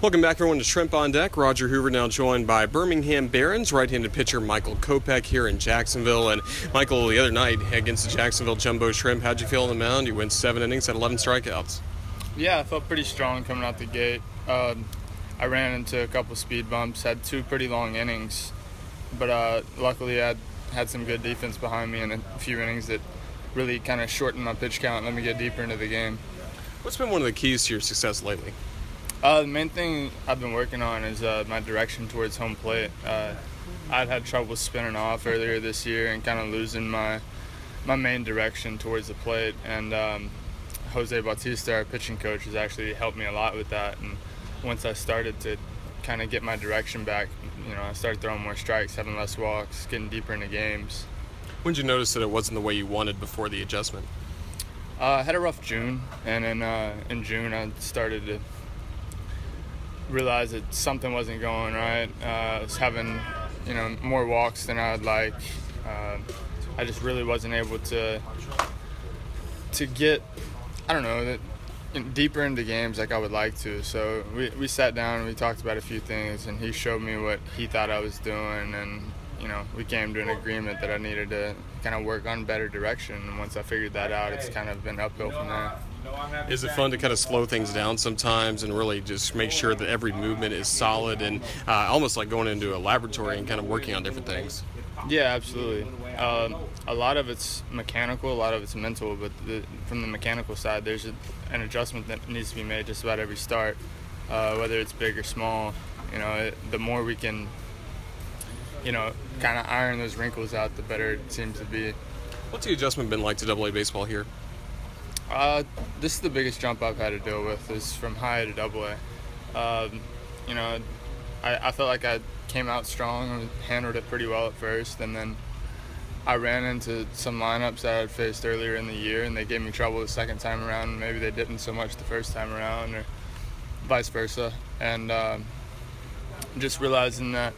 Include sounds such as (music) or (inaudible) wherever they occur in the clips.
Welcome back, everyone, to Shrimp on Deck. Roger Hoover now joined by Birmingham Barons right-handed pitcher Michael Kopech here in Jacksonville. And Michael, the other night against the Jacksonville Jumbo Shrimp, how'd you feel on the mound? You went seven innings, had 11 strikeouts. Yeah, I felt pretty strong coming out the gate. Um, I ran into a couple speed bumps, had two pretty long innings, but uh, luckily I had, had some good defense behind me in a few innings that really kind of shortened my pitch count and let me get deeper into the game. What's been one of the keys to your success lately? Uh, the main thing I've been working on is uh, my direction towards home plate. Uh, I'd had trouble spinning off earlier this year and kind of losing my my main direction towards the plate. And um, Jose Bautista, our pitching coach, has actually helped me a lot with that. And once I started to kind of get my direction back, you know, I started throwing more strikes, having less walks, getting deeper into games. When did you notice that it wasn't the way you wanted before the adjustment? Uh, I had a rough June, and in uh, in June I started to realized that something wasn't going right. Uh, I was having, you know, more walks than I'd like. Uh, I just really wasn't able to to get, I don't know, that deeper into games like I would like to. So we, we sat down and we talked about a few things, and he showed me what he thought I was doing, and you know, we came to an agreement that I needed to kind of work on better direction. And once I figured that out, it's kind of been uphill from there. Is it fun to kind of slow things down sometimes and really just make sure that every movement is solid and uh, almost like going into a laboratory and kind of working on different things? Yeah, absolutely. Um, a lot of it's mechanical, a lot of it's mental, but the, from the mechanical side, there's a, an adjustment that needs to be made just about every start, uh, whether it's big or small. You know, it, the more we can, you know, kind of iron those wrinkles out, the better it seems to be. What's the adjustment been like to Double A baseball here? Uh, this is the biggest jump I've had to deal with. Is from high to double A. Um, you know, I, I felt like I came out strong and handled it pretty well at first, and then I ran into some lineups that I had faced earlier in the year, and they gave me trouble the second time around. Maybe they didn't so much the first time around, or vice versa. And um, just realizing that,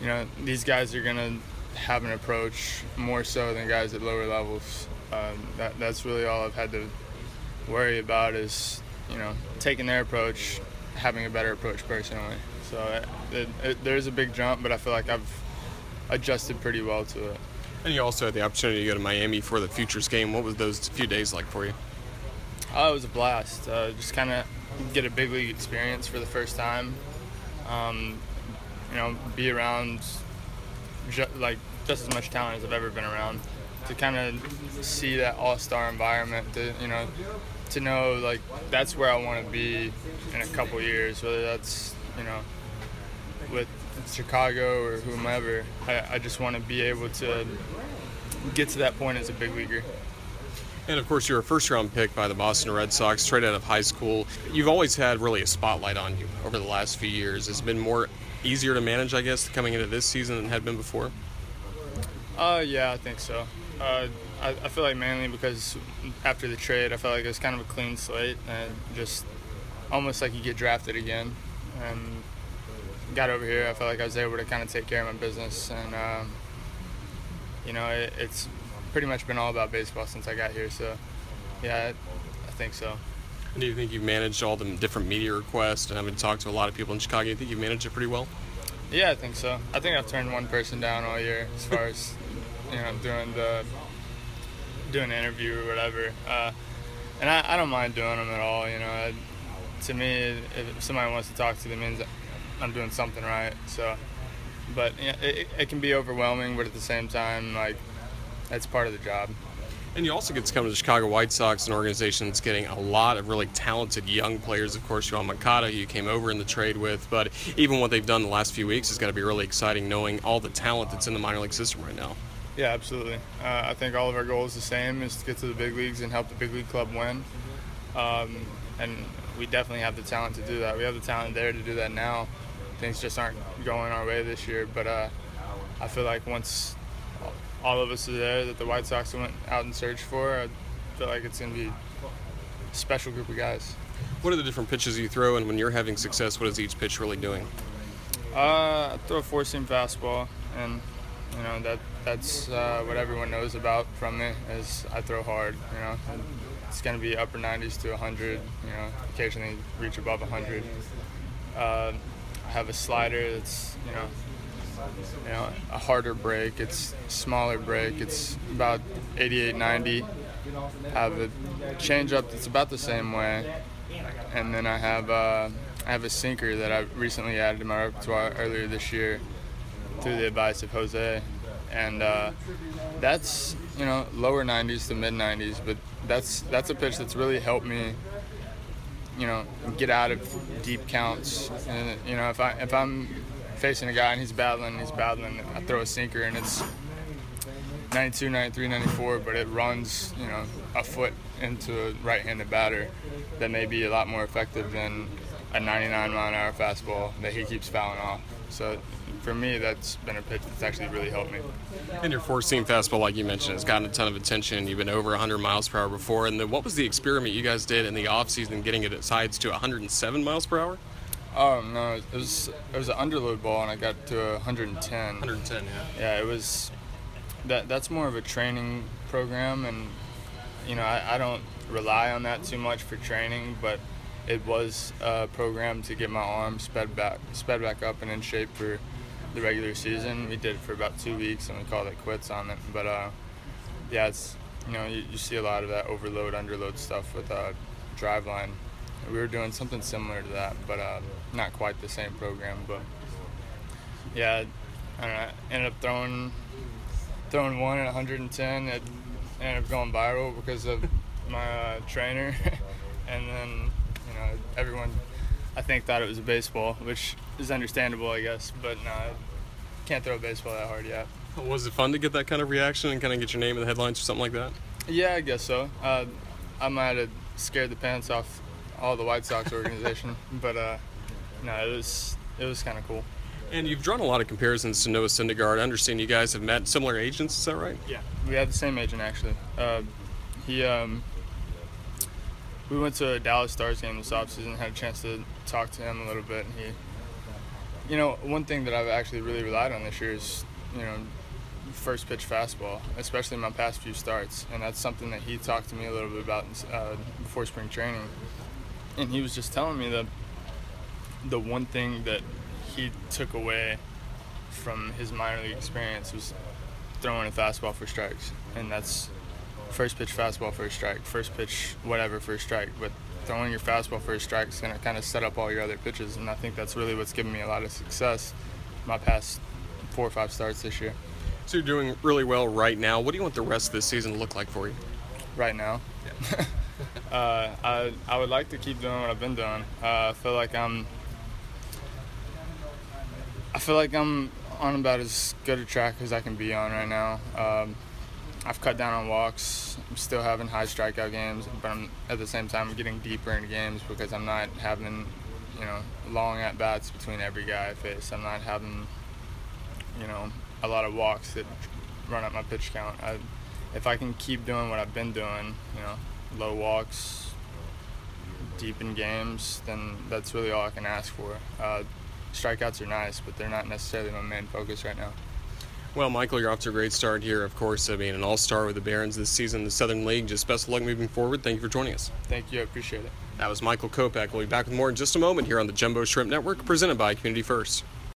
you know, these guys are gonna have an approach more so than guys at lower levels. Um, that, that's really all I've had to worry about is, you know, taking their approach, having a better approach personally. So it, it, there's a big jump, but I feel like I've adjusted pretty well to it. And you also had the opportunity to go to Miami for the Futures game. What was those few days like for you? Oh, it was a blast. Uh, just kind of get a big league experience for the first time. Um, you know, be around ju- like just as much talent as I've ever been around to kind of see that all-star environment to you know to know like that's where I want to be in a couple years whether that's you know with Chicago or whomever I, I just want to be able to get to that point as a big leaguer and of course, you're a first round pick by the Boston Red Sox straight out of high school. You've always had really a spotlight on you over the last few years. It's been more easier to manage, I guess, coming into this season than had been before. Uh, yeah, I think so. Uh, I, I, feel like mainly because after the trade, I felt like it was kind of a clean slate and just almost like you get drafted again. And got over here, I felt like I was able to kind of take care of my business. And, um, you know, it, it's pretty much been all about baseball since I got here. So, yeah, I, I think so. Do you think you've managed all the different media requests and having talked to a lot of people in Chicago? Do you think you've managed it pretty well? Yeah, I think so. I think I've turned one person down all year as far as (laughs) you know, doing the doing an interview or whatever. Uh, and I, I don't mind doing them at all. You know, I, to me, if somebody wants to talk to them, means I'm doing something right. So, but know, it, it can be overwhelming, but at the same time, like that's part of the job. And you also get to come to the Chicago White Sox, an organization that's getting a lot of really talented young players. Of course, Yoan Moncada, who you came over in the trade with. But even what they've done the last few weeks is going to be really exciting, knowing all the talent that's in the minor league system right now. Yeah, absolutely. Uh, I think all of our goals the same is to get to the big leagues and help the big league club win. Um, and we definitely have the talent to do that. We have the talent there to do that now. Things just aren't going our way this year, but uh, I feel like once all of us are there that the White Sox went out and searched for, I feel like it's going to be a special group of guys. What are the different pitches you throw, and when you're having success, what is each pitch really doing? Uh, I throw a four-seam fastball, and you know that that's uh, what everyone knows about from me is I throw hard. You know, it's going to be upper 90s to 100. You know, occasionally reach above 100. Uh, I have a slider that's you know, you know, a harder break. It's smaller break. It's about 88, 90. I have a change up that's about the same way, and then I have uh, I have a sinker that I recently added to my repertoire earlier this year through the advice of Jose, and uh, that's you know lower 90s to mid 90s, but that's that's a pitch that's really helped me you know get out of deep counts. And you know if I if I'm facing a guy and he's battling, he's battling, I throw a sinker and it's 92, 93, 94, but it runs you know a foot into a right-handed batter that may be a lot more effective than a 99 mile an hour fastball that he keeps fouling off. So for me, that's been a pitch that's actually really helped me. And your four seam fastball, like you mentioned, has gotten a ton of attention. You've been over 100 miles per hour before. And then what was the experiment you guys did in the offseason getting it at sides to 107 miles per hour? Oh no, it was it was an underload ball, and I got to 110. 110, yeah. Yeah, it was. That that's more of a training program, and you know I, I don't rely on that too much for training, but it was a program to get my arm sped back sped back up and in shape for the regular season. We did it for about two weeks, and we called it quits on it. But uh, yeah, it's you know you, you see a lot of that overload underload stuff with uh, driveline. We were doing something similar to that, but uh, not quite the same program. But yeah, I, don't know, I ended up throwing throwing one at 110. It ended up going viral because of (laughs) my uh, trainer, (laughs) and then you know everyone I think thought it was a baseball, which is understandable, I guess. But no, I can't throw a baseball that hard yet. Was it fun to get that kind of reaction and kind of get your name in the headlines or something like that? Yeah, I guess so. Uh, I might have scared the pants off all the White Sox organization, (laughs) but uh, no, it was it was kind of cool. And you've drawn a lot of comparisons to Noah Syndergaard. I understand you guys have met similar agents. Is that right? Yeah, we had the same agent actually. Uh, he, um, we went to a Dallas Stars game this offseason. And had a chance to talk to him a little bit. And he, you know, one thing that I've actually really relied on this year is, you know, first pitch fastball, especially in my past few starts, and that's something that he talked to me a little bit about uh, before spring training. And he was just telling me that the one thing that he took away from his minor league experience was throwing a fastball for strikes, and that's first pitch fastball for a strike, first pitch whatever for a strike. But throwing your fastball for a strike is going to kind of set up all your other pitches, and I think that's really what's given me a lot of success my past four or five starts this year. So you're doing really well right now. What do you want the rest of the season to look like for you? Right now, yeah. (laughs) uh, I I would like to keep doing what I've been doing. Uh, I feel like I'm I feel like I'm on about as good a track as I can be on right now. Um, I've cut down on walks. I'm still having high strikeout games, but I'm at the same time I'm getting deeper into games because I'm not having, you know, long at bats between every guy I face. I'm not having, you know, a lot of walks that run up my pitch count. I, if I can keep doing what I've been doing, you know, low walks, deep in games, then that's really all I can ask for. Uh, strikeouts are nice, but they're not necessarily my main focus right now. Well, Michael, you're off to a great start here. Of course, I mean, an all-star with the Barons this season, in the Southern League. Just best of luck moving forward. Thank you for joining us. Thank you. I appreciate it. That was Michael Kopech. We'll be back with more in just a moment here on the Jumbo Shrimp Network, presented by Community First.